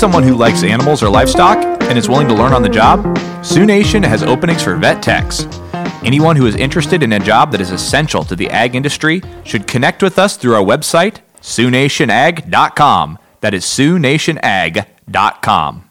someone who likes animals or livestock and is willing to learn on the job? Sioux Nation has openings for vet techs. Anyone who is interested in a job that is essential to the ag industry should connect with us through our website, SiouxNationAg.com. That is SiouxNationAg.com.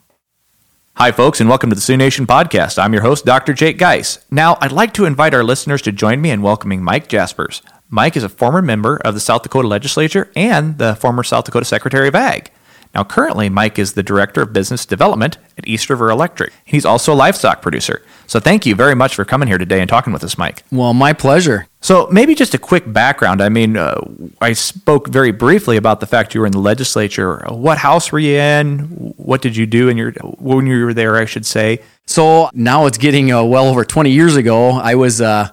Hi, folks, and welcome to the Sioux Nation podcast. I'm your host, Dr. Jake Geis. Now, I'd like to invite our listeners to join me in welcoming Mike Jaspers. Mike is a former member of the South Dakota legislature and the former South Dakota Secretary of Ag. Now, currently, Mike is the Director of Business Development at East River Electric. He's also a livestock producer. So, thank you very much for coming here today and talking with us, Mike. Well, my pleasure. So, maybe just a quick background. I mean, uh, I spoke very briefly about the fact you were in the legislature. What house were you in? What did you do in your when you were there? I should say. So now it's getting uh, well over 20 years ago. I was uh,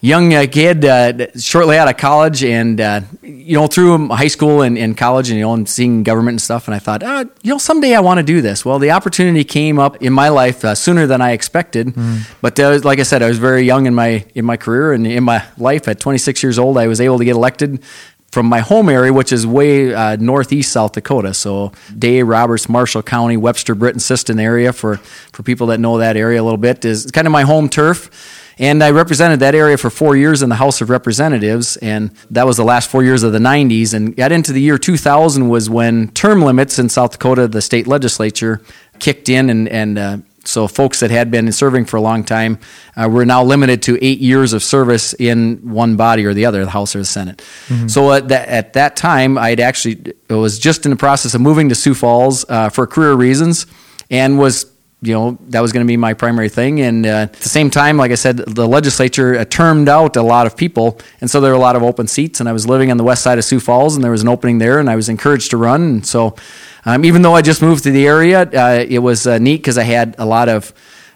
young uh, kid uh, shortly out of college and uh, you know through high school and, and, college and you know and seeing government and stuff and i thought oh, you know someday i want to do this well the opportunity came up in my life uh, sooner than i expected mm. but uh, like i said i was very young in my in my career and in my life at 26 years old i was able to get elected from my home area, which is way uh, northeast South Dakota. So Day, Roberts, Marshall County, Webster, Britton, Sisseton area for, for people that know that area a little bit is kind of my home turf. And I represented that area for four years in the House of Representatives, and that was the last four years of the 90s. And got into the year 2000 was when term limits in South Dakota, the state legislature, kicked in, and, and uh, so folks that had been serving for a long time uh, were now limited to eight years of service in one body or the other, the House or the Senate. Mm-hmm. So at that, at that time, I had actually was just in the process of moving to Sioux Falls uh, for career reasons, and was you know that was going to be my primary thing. And uh, at the same time like i said the legislature uh, termed out a lot of people. And so there were a lot of open seats and i was living on the west side of sioux falls and there was an opening there and i was encouraged to run. And so um, even though i just moved to the area uh, it was uh, neat because i had a lot of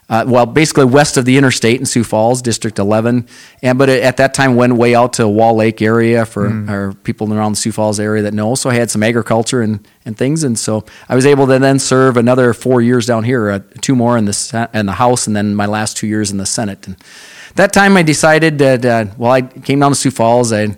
uh, well, basically west of the interstate in Sioux Falls, District 11. And but at that time went way out to Wall Lake area for mm. our people around the Sioux Falls area that know. So I had some agriculture and, and things, and so I was able to then serve another four years down here, uh, two more in the in the House, and then my last two years in the Senate. And that time I decided that uh, well, I came down to Sioux Falls. I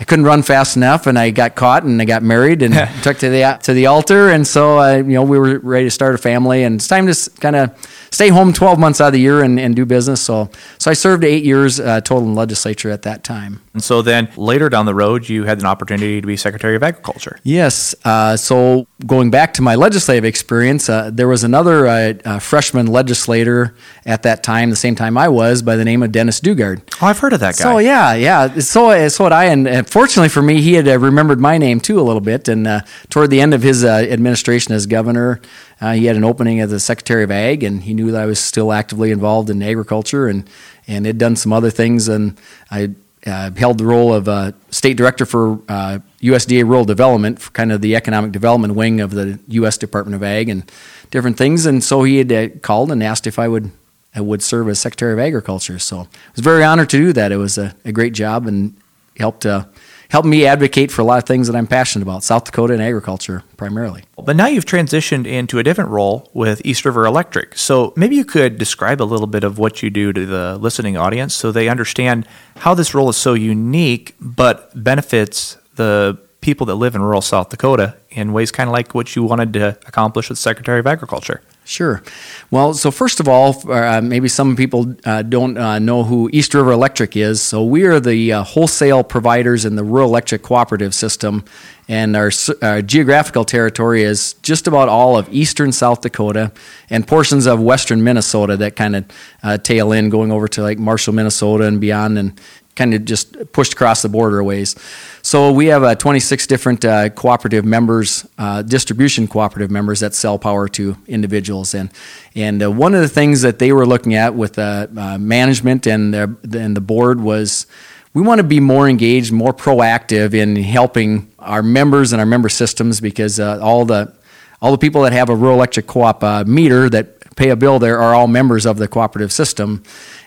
I couldn't run fast enough, and I got caught, and I got married, and took to the to the altar, and so uh, you know we were ready to start a family, and it's time to kind of stay home 12 months out of the year and, and do business. So, so I served eight years uh, total in legislature at that time. And so then later down the road, you had an opportunity to be Secretary of Agriculture. Yes. Uh, so going back to my legislative experience, uh, there was another uh, uh, freshman legislator at that time, the same time I was, by the name of Dennis Daugaard. Oh, I've heard of that guy. So yeah, yeah. So so had I, and, fortunately for me, he had uh, remembered my name too a little bit. And toward the end of his administration as governor, uh, he had an opening as the Secretary of Ag, and he knew that I was still actively involved in agriculture and and had done some other things. And I uh, held the role of uh, state director for uh, USDA Rural Development, for kind of the economic development wing of the U.S. Department of Ag, and different things. And so he had uh, called and asked if I would I would serve as Secretary of Agriculture. So I was very honored to do that. It was a, a great job and helped uh, helped me advocate for a lot of things that I'm passionate about, South Dakota and agriculture primarily. But now you've transitioned into a different role with East River Electric. So maybe you could describe a little bit of what you do to the listening audience so they understand how this role is so unique but benefits the people that live in rural South Dakota in ways kind of like what you wanted to accomplish with Secretary of Agriculture. Sure. Well, so first of all, uh, maybe some people uh, don't uh, know who East River Electric is. So we are the uh, wholesale providers in the rural electric cooperative system, and our, our, geographical territory is just about all of eastern South Dakota and portions of western Minnesota that kind of uh, tail in, going over to like Marshall, Minnesota, and beyond, and kind of just pushed across the border a ways. So we have uh, 26 different uh, cooperative members, uh, distribution cooperative members that sell power to individuals, and and uh, one of the things that they were looking at with uh, uh, management and the, and the board was we want to be more engaged, more proactive in helping our members and our member systems because all the all the people that have a rural electric co-op meter that pay a bill there are all members of the cooperative system,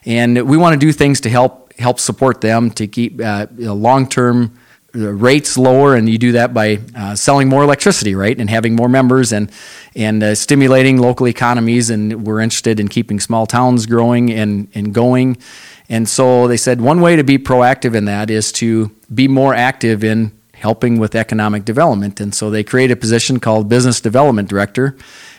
and we want to do things to help help support them to keep uh, long term rates lower, and you do that by uh, selling more electricity, right, and having more members and and uh, stimulating local economies. And we're interested in keeping small towns growing and and going. And so they said one way to be proactive in that is to be more active in helping with economic development. And so they created a position called business development director.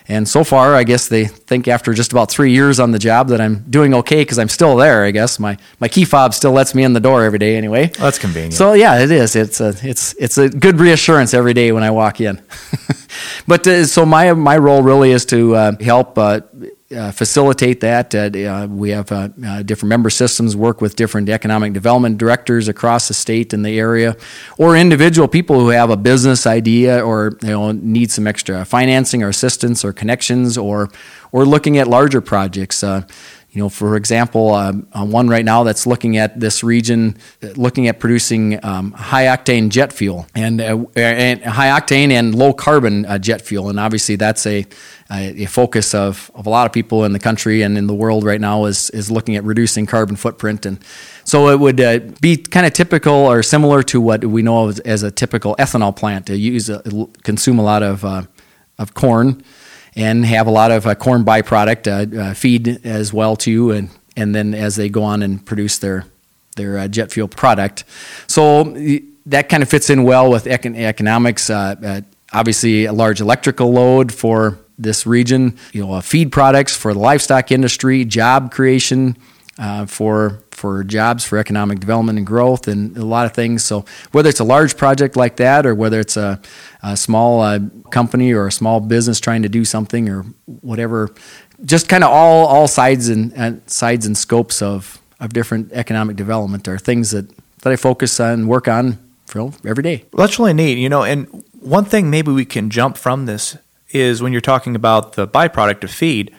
And so far, I guess they think after just about three years on the job that I'm doing okay because I'm still there. I guess my my key fob still lets me in the door every day anyway. Well, that's convenient. So yeah, it is. It's a it's it's a good reassurance every day when I walk in. but uh, so my my role really is to uh, help. Uh, facilitate that. Uh, uh, we have uh, different member systems work with different economic development directors across the state and the area, or individual people who have a business idea or you know need some extra financing or assistance or connections, or or looking at larger projects. Uh, you know, for example, um, one right now that's looking at this region, looking at producing um, high octane jet fuel and, and, high octane and low carbon jet fuel, and obviously that's a a focus of, of a lot of people in the country and in the world right now is, is looking at reducing carbon footprint. And so it would uh, be kind of typical or similar to what we know as, as a typical ethanol plant. To use a, consume a lot of, uh, of corn and have a lot of uh, corn byproduct uh, uh, feed as well too. And, and then as they go on and produce their, their uh, jet fuel product. So that kind of fits in well with econ- economics. obviously, a large electrical load for this region. You know, feed products for the livestock industry, job creation uh, for for jobs, for economic development and growth, and a lot of things. So whether it's a large project like that, or whether it's a, a small uh, company or a small business trying to do something, or whatever, just kind of all all sides and uh, sides and scopes of of different economic development are things that that I focus on and work on for every day. Well, that's really neat, you know. And one thing maybe we can jump from this is when you're talking about the byproduct of feed,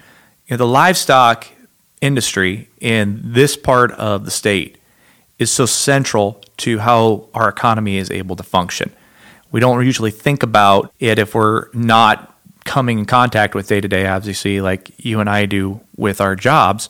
you know, the livestock industry in this part of the state is so central to how our economy is able to function. We don't usually think about it if we're not coming in contact with day to day, obviously, like you and I do with our jobs.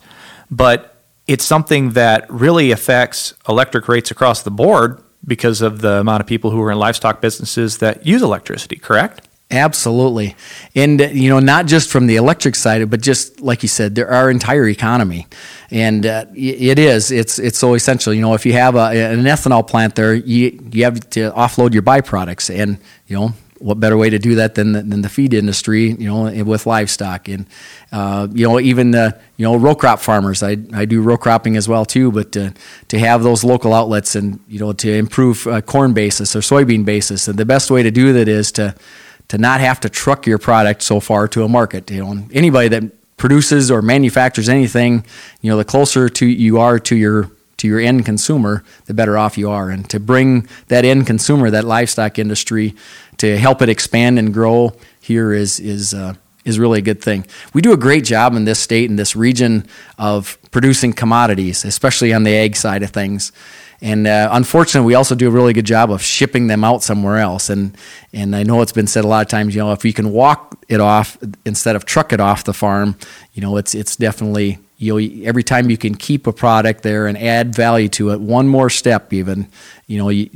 But it's something that really affects electric rates across the board because of the amount of people who are in livestock businesses that use electricity, correct? Absolutely. And, you know, not just from the electric side, but just like you said, there, our entire economy. And uh, it is, it's, it's so essential. You know, if you have a, an ethanol plant there, you, you have to offload your byproducts. And, you know, what better way to do that than the, than the feed industry, you know, with livestock and, uh, you know, even the, you know, row crop farmers. I, I do row cropping as well too, but to, to have those local outlets and, you know, to improve uh, corn basis or soybean basis. And the best way to do that is to, to not have to truck your product so far to a market. You know, anybody that produces or manufactures anything, you know, the closer to you are to your to your end consumer, the better off you are. And to bring that end consumer, that livestock industry, to help it expand and grow here is is uh, is really a good thing. We do a great job in this state in this region of producing commodities, especially on the ag side of things. And uh, unfortunately, we also do a really good job of shipping them out somewhere else. And and I know it's been said a lot of times. You know, if you can walk it off instead of truck it off the farm, you know, it's it's definitely you know every time you can keep a product there and add value to it, one more step even, you know, you,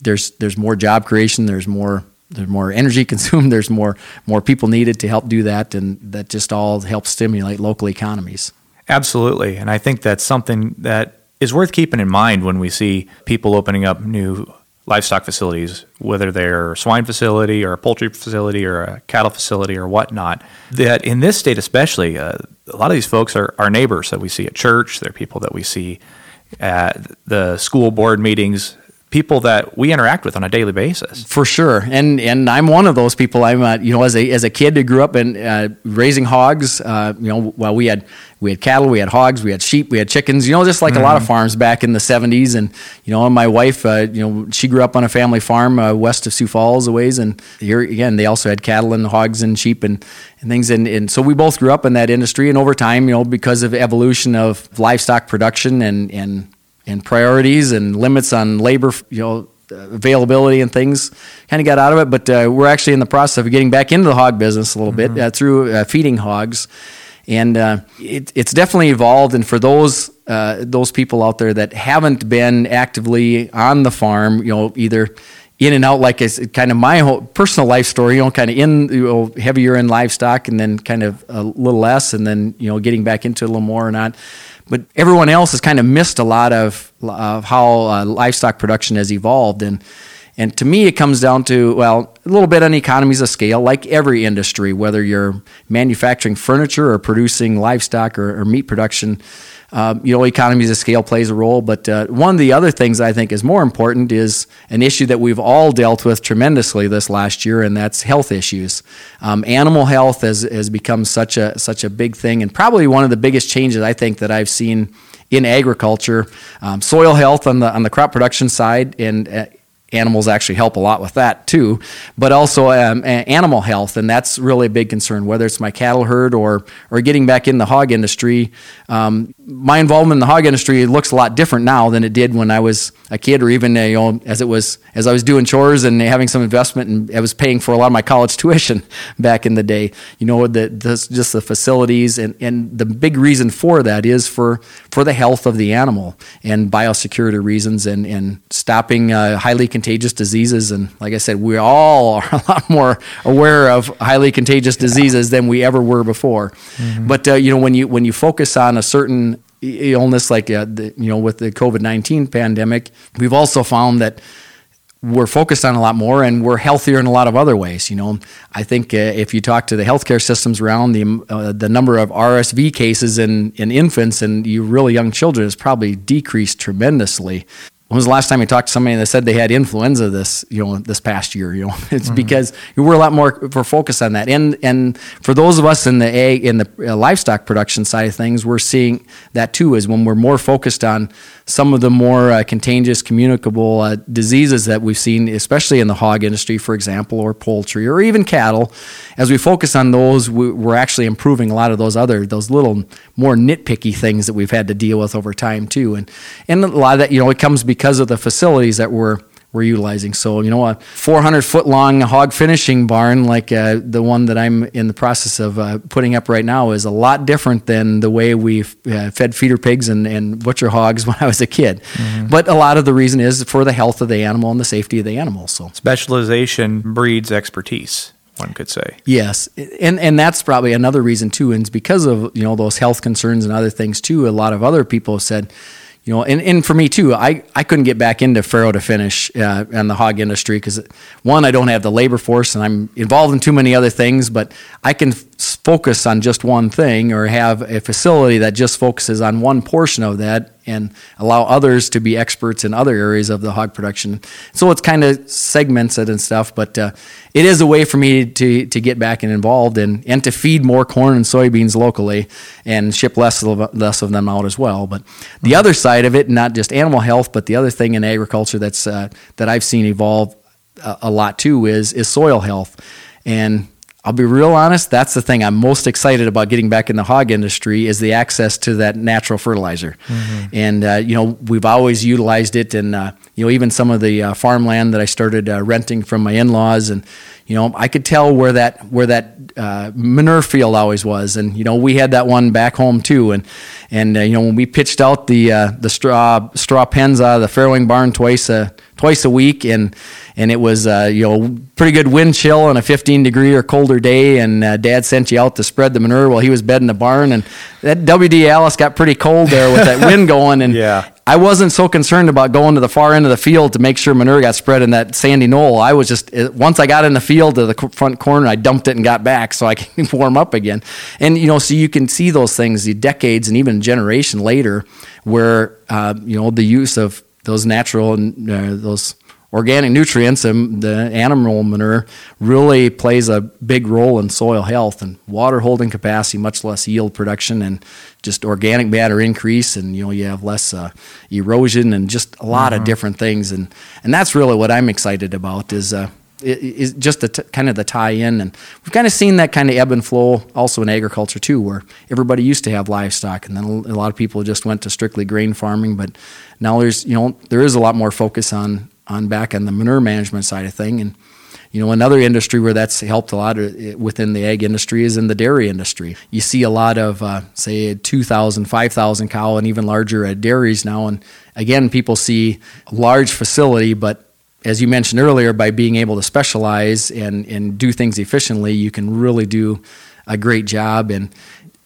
there's there's more job creation. There's more there's more energy consumed. There's more more people needed to help do that, and that just all helps stimulate local economies. Absolutely, and I think that's something that is worth keeping in mind when we see people opening up new livestock facilities, whether they're a swine facility or a poultry facility or a cattle facility or whatnot. That in this state, especially, uh, a lot of these folks are our neighbors that we see at church. They're people that we see at the school board meetings people that we interact with on a daily basis. For sure, and and I'm one of those people. I'm uh, you know as a as a kid who grew up in uh, raising hogs. Uh, you know, well we had we had cattle, we had hogs, we had sheep, we had chickens. You know, just like mm-hmm. a lot of mm-hmm. farms back in the '70s. And you know, my wife, uh, you know, she grew up on a family farm uh, west of Sioux Falls, a ways. And here again, they also had cattle and hogs and sheep and and things. And, and so we both grew up in that industry. And over time, you know, because of evolution of livestock production and and and priorities and limits on labor, you know, availability and things kind of got out of it. But uh, we're actually in the process of getting back into the hog business a little mm-hmm. bit uh, through uh, feeding hogs, and uh, it, it's definitely evolved. And for those uh, those people out there that haven't been actively on the farm, you know, either in and out like it's kind of my whole personal life story, you know, kind of in you know, heavier in livestock and then kind of a little less, and then you know getting back into a little more or not but everyone else has kind of missed a lot of, of how uh, livestock production has evolved and And to me, it comes down to, well, a little bit on economies of scale, like every industry, whether you're manufacturing furniture or producing livestock or, or meat production. Uh, you know, economies of scale plays a role. But uh, one of the other things I think is more important is an issue that we've all dealt with tremendously this last year, and that's health issues. Um, animal health has, has become such a such a big thing, and probably one of the biggest changes I think that I've seen in agriculture. Um, soil health on the on the crop production side, and uh, animals actually help a lot with that too, but also um, animal health, and that's really a big concern. Whether it's my cattle herd or or getting back in the hog industry, um, my involvement in the hog industry looks a lot different now than it did when I was a kid, or even you know as it was as I was doing chores and having some investment, and I was paying for a lot of my college tuition back in the day. You know, the, the just the facilities, and and the big reason for that is for for the health of the animal and biosecurity reasons, and and stopping uh, highly contagious diseases. And like I said, we all are a lot more aware of highly contagious diseases than we ever were before. Mm-hmm. But uh, you know, when you when you focus on a certain illness like uh, the, you know with the COVID nineteen pandemic, we've also found that we're focused on a lot more and we're healthier in a lot of other ways. You know, I think uh, if you talk to the healthcare systems around the uh, the number of RSV cases in in infants and you really young children has probably decreased tremendously when was the last time you talked to somebody that said they had influenza this you know this past year you know? It's mm-hmm. because we're a lot more we're focused on that. And and for those of us in the egg in the uh, livestock production side of things we're seeing that too is when we're more focused on some of the more uh, contagious communicable uh, diseases that we've seen especially in the hog industry for example or poultry or even cattle as we focus on those we, we're actually improving a lot of those other those little more nitpicky things that we've had to deal with over time too. And and a lot of that you know it comes because because of the facilities that we're we're utilizing. So, you know, a 400 foot long hog finishing barn like uh, the one that I'm in the process of uh, putting up right now is a lot different than the way we uh, fed feeder pigs and, and, butcher hogs when I was a kid. Mm-hmm. But a lot of the reason is for the health of the animal and the safety of the animal. So, specialization breeds expertise one could say. Yes, and and that's probably another reason too, and it's because of you know those health concerns and other things too. A lot of other people have said, you know, and, and for me too, I, I couldn't get back into farrow to finish uh, and the hog industry because one, I don't have the labor force and I'm involved in too many other things, but I can f- focus on just one thing or have a facility that just focuses on one portion of that and allow others to be experts in other areas of the hog production. So it's kind of segments it and stuff, but uh, it is a way for me to, to get back and involved and, and to feed more corn and soybeans locally and ship less of, less of them out as well. But the mm-hmm. other side of it, not just animal health, but the other thing in agriculture that's uh, that I've seen evolve a, a lot too is is soil health. And I'll be real honest, that's the thing I'm most excited about getting back in the hog industry is the access to that natural fertilizer. Mm-hmm. And, uh, you know, we've always utilized it and, uh, you know, even some of the uh, farmland that I started uh, renting from my in-laws and, you know, I could tell where that, where that uh, manure field always was. And, you know, we had that one back home too. And, and, uh, you know, when we pitched out the, uh, the straw, straw pens out of the farrowing barn twice a, twice a week. And, and it was uh, you know pretty good wind chill on a 15 degree or colder day. And uh, dad sent you out to spread the manure while he was bedding the barn. And that wd alice got pretty cold there with that wind going. And yeah I wasn't so concerned about going to the far end of the field to make sure manure got spread in that sandy knoll. I was just once I got in the field to the front corner, I dumped it and got back so I can warm up again. And you know, so you can see those things, the decades and even generation later, where uh, you know the use of those natural uh, those organic nutrients and the animal manure really plays a big role in soil health and water holding capacity, much less yield production, and just organic matter increase. And you know you have less uh, erosion and just a lot mm-hmm. of different things. And and that's really what I'm excited about is. Uh, is just the t- kind of the tie-in, and we've kind of seen that kind of ebb and flow also in agriculture too, where everybody used to have livestock, and then a lot of people just went to strictly grain farming. But now there's you know there is a lot more focus on on back on the manure management side of thing. And you know, another industry where that's helped a lot uh, within the egg industry is in the dairy industry. You see a lot of, uh, say, 2,000, 5,000 cow and even larger uh, dairies now. And again, people see a large facility, but as you mentioned earlier, by being able to specialize and, and do things efficiently, you can really do a great job. And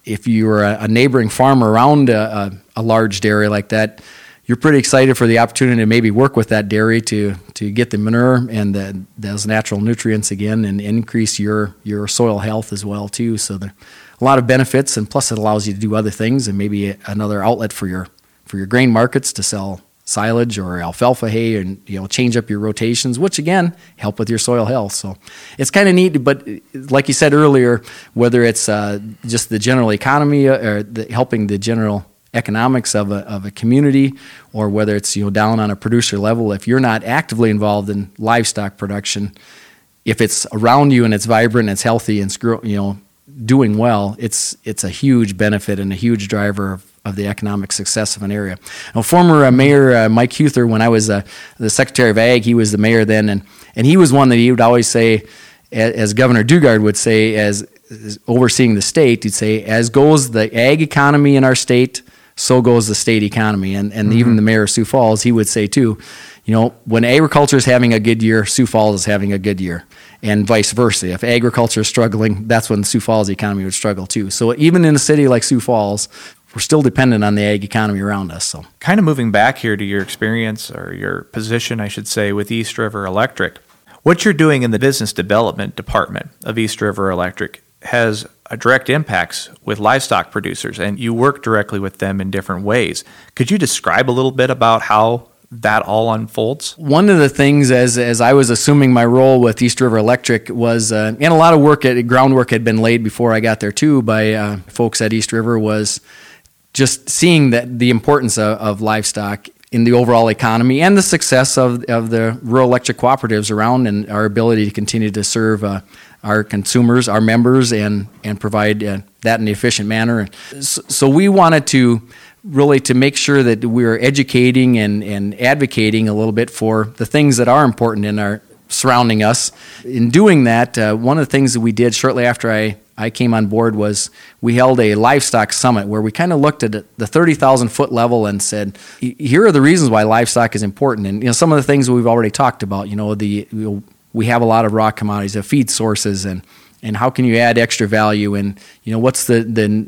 if you're a, a neighboring farm around a, a, a large dairy like that, you're pretty excited for the opportunity to maybe work with that dairy to to get the manure and the, those natural nutrients again and increase your your soil health as well too. So there a lot of benefits, and plus it allows you to do other things and maybe another outlet for your for your grain markets to sell silage or alfalfa hay and you know change up your rotations which again help with your soil health so it's kind of neat but like you said earlier whether it's uh, just the general economy uh, or the, helping the general economics of a, of a community or whether it's you know down on a producer level if you're not actively involved in livestock production if it's around you and it's vibrant it's healthy and you know doing well it's it's a huge benefit and a huge driver of of the economic success of an area. Now, former uh, Mayor uh, Mike Huether, when I was uh, the Secretary of Ag, he was the mayor then, and, and he was one that he would always say, as, Governor Daugaard would say, as, overseeing the state, he'd say, as goes the ag economy in our state, so goes the state economy. And, and mm-hmm. even the mayor of Sioux Falls, he would say too, you know, when agriculture is having a good year, Sioux Falls is having a good year, and vice versa. If agriculture is struggling, that's when Sioux Falls economy would struggle too. So even in a city like Sioux Falls, we're still dependent on the ag economy around us. So, kind of moving back here to your experience or your position, I should say, with East River Electric. What you're doing in the business development department of East River Electric has direct impacts with livestock producers, and you work directly with them in different ways. Could you describe a little bit about how that all unfolds? One of the things, as as I was assuming my role with East River Electric, was uh, and a lot of work, at, groundwork had been laid before I got there too by uh, folks at East River was just seeing that the importance of, of, livestock in the overall economy and the success of, of the rural electric cooperatives around and our ability to continue to serve uh, our consumers, our members, and, and provide uh, that in an efficient manner. So, so, we wanted to really to make sure that we are educating and, and advocating a little bit for the things that are important in our surrounding us. In doing that, uh, one of the things that we did shortly after I I came on board was we held a livestock summit where we kind of looked at the 30,000 foot level and said, here are the reasons why livestock is important. And, you know, some of the things we've already talked about, you know, the, you know, we have a lot of raw commodities, of feed sources, and, and how can you add extra value? And, you know, what's the, the,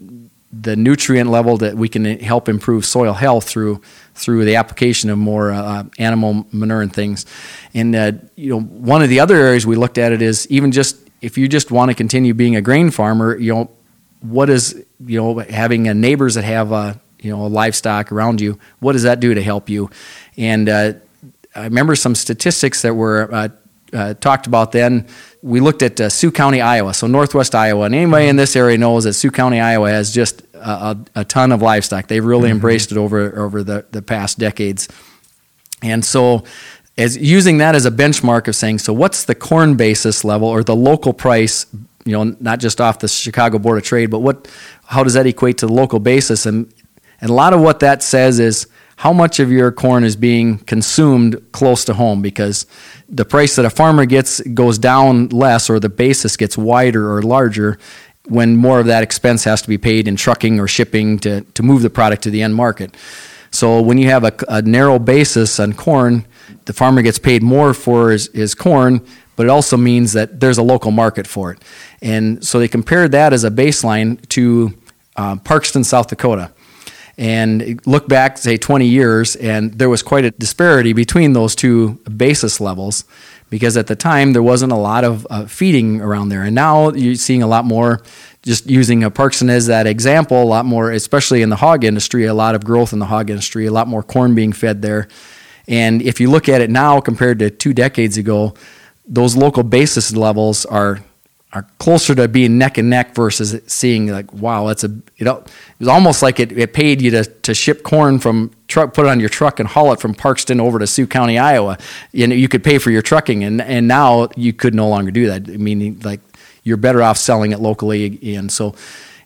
the nutrient level that we can help improve soil health through through the application of more uh, animal manure and things. And uh, you know, one of the other areas we looked at it is even just if you just want to continue being a grain farmer, you know, what is you know having neighbors that have a you know livestock around you? What does that do to help you? And uh, I remember some statistics that were uh, talked about then. We looked at uh, Sioux County, Iowa, so northwest Iowa, and anybody in this area knows that Sioux County, Iowa, has just a, a, a ton of livestock. They've really mm-hmm. embraced it over over the the past decades, and so as using that as a benchmark of saying, so what's the corn basis level or the local price, you know, not just off the Chicago Board of Trade, but what, how does that equate to the local basis? And, and a lot of what that says is how much of your corn is being consumed close to home because the price that a farmer gets goes down less or the basis gets wider or larger when more of that expense has to be paid in trucking or shipping to, to move the product to the end market. So when you have a, a narrow basis on corn, the farmer gets paid more for his, his corn, but it also means that there's a local market for it. And so they compared that as a baseline to uh, Parkston, South Dakota. And look back, say 20 years, and there was quite a disparity between those two basis levels because at the time there wasn't a lot of uh, feeding around there. And now you're seeing a lot more, just using a Parkston as that example, a lot more, especially in the hog industry, a lot of growth in the hog industry, a lot more corn being fed there. And if you look at it now compared to two decades ago, those local basis levels are are closer to being neck and neck versus seeing like wow that's a you know it was almost like it, it paid you to, to ship corn from truck put it on your truck and haul it from Parkston over to Sioux County Iowa. You know you could pay for your trucking and and now you could no longer do that. Meaning like you're better off selling it locally and so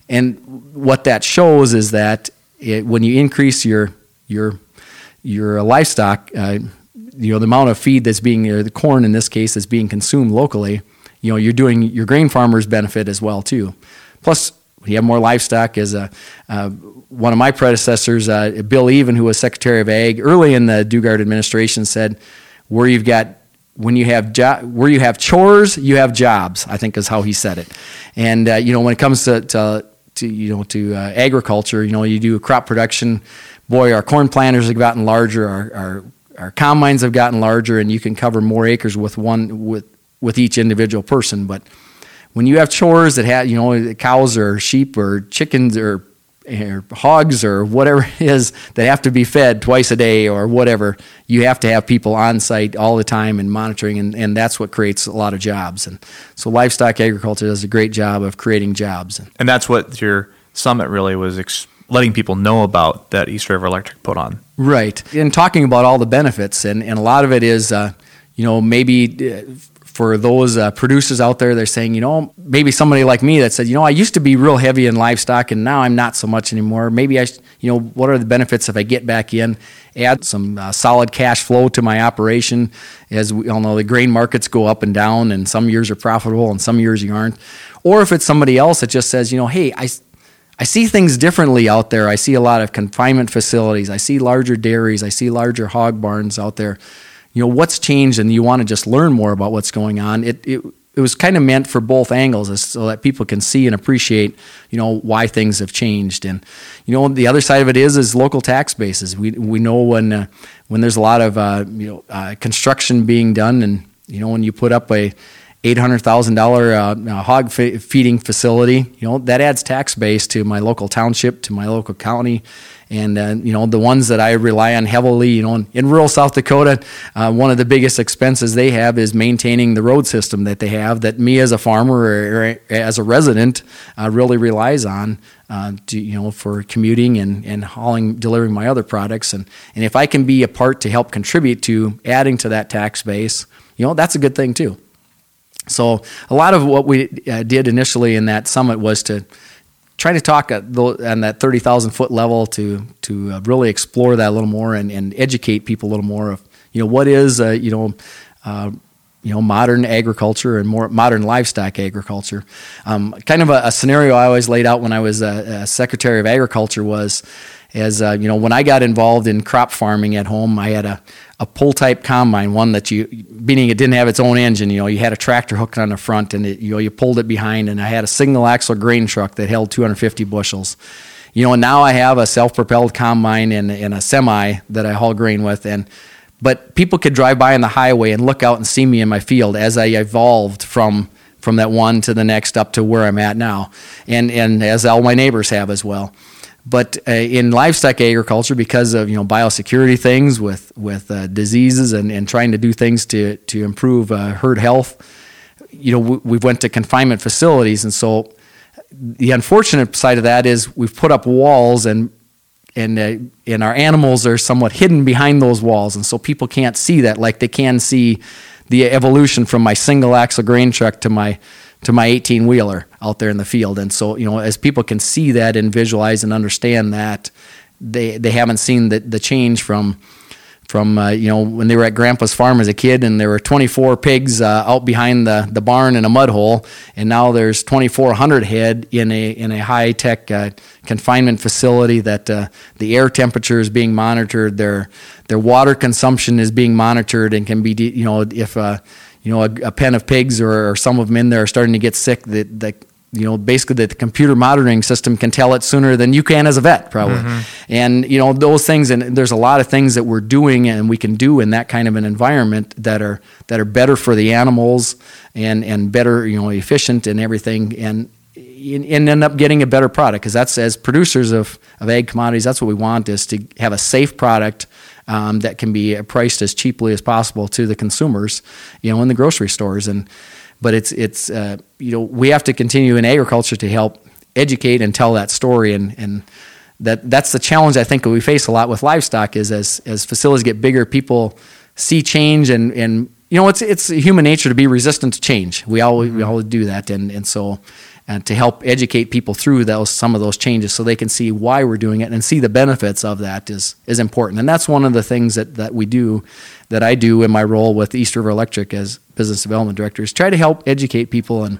and what that shows is that it, when you increase your your your livestock, uh, you know, the amount of feed that's being, or the corn in this case, that's being consumed locally, you know, you're doing your grain farmers benefit as well too. Plus, you have more livestock. As a, uh, one of my predecessors, uh, Bill Even, who was Secretary of Ag early in the Daugaard administration, said, "Where you've got when you have jo- where you have chores, you have jobs." I think is how he said it. And uh, you know, when it comes to, to to you know to uh, agriculture. You know, you do crop production. Boy, our corn planters have gotten larger. Our, our our combines have gotten larger, and you can cover more acres with one with with each individual person. But when you have chores that have you know cows or sheep or chickens or or hogs or whatever it is that have to be fed twice a day or whatever, you have to have people on site all the time and monitoring, and, and that's what creates a lot of jobs. And so livestock agriculture does a great job of creating jobs. And that's what your summit really was ex- letting people know about that East River Electric put on. Right. And talking about all the benefits, and, and a lot of it is, uh, you know, maybe. For those uh, producers out there, they're saying, you know, maybe somebody like me that said, you know, I used to be real heavy in livestock and now I'm not so much anymore. Maybe I, you know, what are the benefits if I get back in, add some uh, solid cash flow to my operation? As we all know, the grain markets go up and down, and some years are profitable and some years you aren't. Or if it's somebody else that just says, you know, hey, I, I see things differently out there. I see a lot of confinement facilities. I see larger dairies. I see larger hog barns out there you know what's changed and you want to just learn more about what's going on. It, it it was kind of meant for both angles so that people can see and appreciate you know why things have changed. And you know the other side of it is is local tax bases. We we know when uh, when there's a lot of uh, you know uh, construction being done and you know when you put up a eight hundred thousand uh, hog feeding facility. You know that adds tax base to my local township, to my local county, and uh, you know the ones that I rely on heavily. You know, in, in rural South Dakota, uh, one of the biggest expenses they have is maintaining the road system that they have. That me as a farmer or, as a resident uh, really relies on. Uh, to, you know, for commuting and, and hauling, delivering my other products, and, and if I can be a part to help contribute to adding to that tax base, you know, that's a good thing too. So a lot of what we uh, did initially in that summit was to try to talk on that 30,000 foot level to to uh, really explore that a little more and, and educate people a little more of you know what is uh, you know uh, you know modern agriculture and more modern livestock agriculture. Um, kind of a, a, scenario I always laid out when I was Secretary of Agriculture was as uh, you know when I got involved in crop farming at home, I had a a pull type combine, one that you, meaning it didn't have its own engine. You know, you had a tractor hooked on the front, and it, you know you pulled it behind, and I had a single axle grain truck that held 250 bushels. You know, and now I have a self propelled combine and, and a semi that I haul grain with, and but people could drive by on the highway and look out and see me in my field as I evolved from from that one to the next up to where I'm at now, and and as all my neighbors have as well. But uh, in livestock agriculture, because of you know biosecurity things with with uh, diseases and, and trying to do things to to improve uh, herd health, you know we, we went to confinement facilities, and so the unfortunate side of that is we've put up walls and and uh, and our animals are somewhat hidden behind those walls, and so people can't see that like they can see the evolution from my single axle grain truck to my to my 18 wheeler out there in the field. And so, you know, as people can see that and visualize and understand that, they they haven't seen the, the change from from uh, you know when they were at grandpa's farm as a kid and there were 24 pigs uh, out behind the, the barn in a mud hole and now there's 2400 head in a in a high tech uh, confinement facility that uh, the air temperature is being monitored their their water consumption is being monitored and can be you know if uh, you know, a, a pen of pigs or, or, some of them in there are starting to get sick, that, that you know, basically that the computer monitoring system can tell it sooner than you can as a vet, probably. Mm-hmm. And you know, those things, and there's a lot of things that we're doing and we can do in that kind of an environment that are that are better for the animals and and better, you know, efficient and everything, and and end up getting a better product because that's as producers of of egg commodities, that's what we want is to have a safe product um, that can be priced as cheaply as possible to the consumers, you know, in the grocery stores. And but it's it's uh, you know we have to continue in agriculture to help educate and tell that story and and that that's the challenge I think that we face a lot with livestock is as as facilities get bigger, people see change and and you know it's it's human nature to be resistant to change. We all mm-hmm. we all do that and and so and to help educate people through those some of those changes so they can see why we're doing it and see the benefits of that is is important. And that's one of the things that, that we do that I do in my role with East River Electric as business development directors try to help educate people and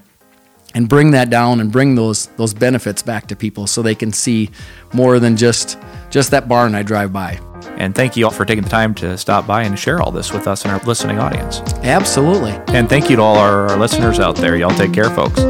and bring that down and bring those those benefits back to people so they can see more than just just that barn I drive by. And thank you all for taking the time to stop by and share all this with us and our listening audience. Absolutely. And thank you to all our, our listeners out there. Y'all take care, folks.